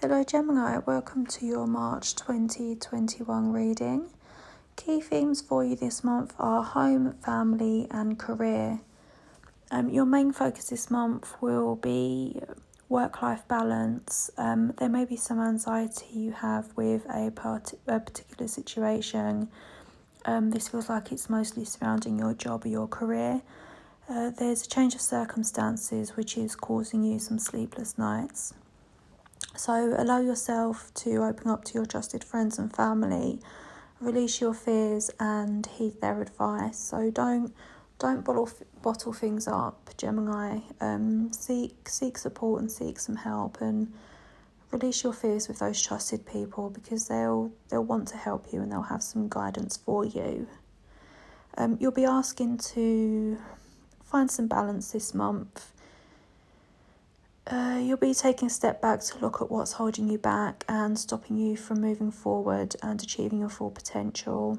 Hello, Gemini. Welcome to your March 2021 reading. Key themes for you this month are home, family, and career. Um, your main focus this month will be work life balance. Um, there may be some anxiety you have with a, part- a particular situation. Um, this feels like it's mostly surrounding your job or your career. Uh, there's a change of circumstances which is causing you some sleepless nights. So allow yourself to open up to your trusted friends and family, release your fears and heed their advice. So don't don't bottle bottle things up, Gemini. Um, seek seek support and seek some help and release your fears with those trusted people because they'll they'll want to help you and they'll have some guidance for you. Um, you'll be asking to find some balance this month uh, you'll be taking a step back to look at what's holding you back and stopping you from moving forward and achieving your full potential.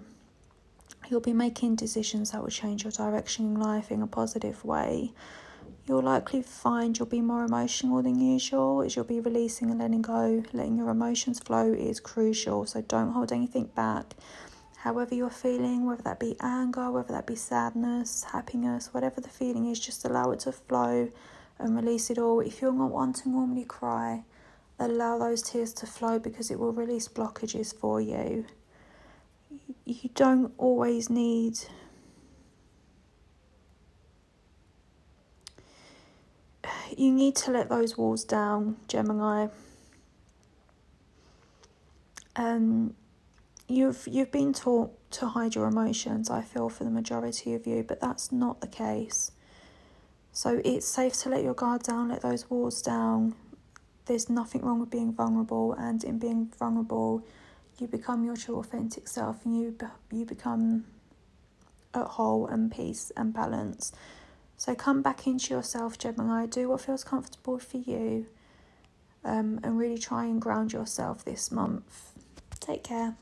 You'll be making decisions that will change your direction in life in a positive way. You'll likely find you'll be more emotional than usual as you'll be releasing and letting go. Letting your emotions flow is crucial, so don't hold anything back. However, you're feeling, whether that be anger, whether that be sadness, happiness, whatever the feeling is, just allow it to flow and release it all. If you're not one to normally cry, allow those tears to flow because it will release blockages for you. You don't always need you need to let those walls down, Gemini. Um, you've you've been taught to hide your emotions. I feel for the majority of you, but that's not the case. So it's safe to let your guard down, let those walls down. There's nothing wrong with being vulnerable, and in being vulnerable, you become your true authentic self, and you you become at whole and peace and balance. So come back into yourself, Gemini. Do what feels comfortable for you, um, and really try and ground yourself this month. Take care.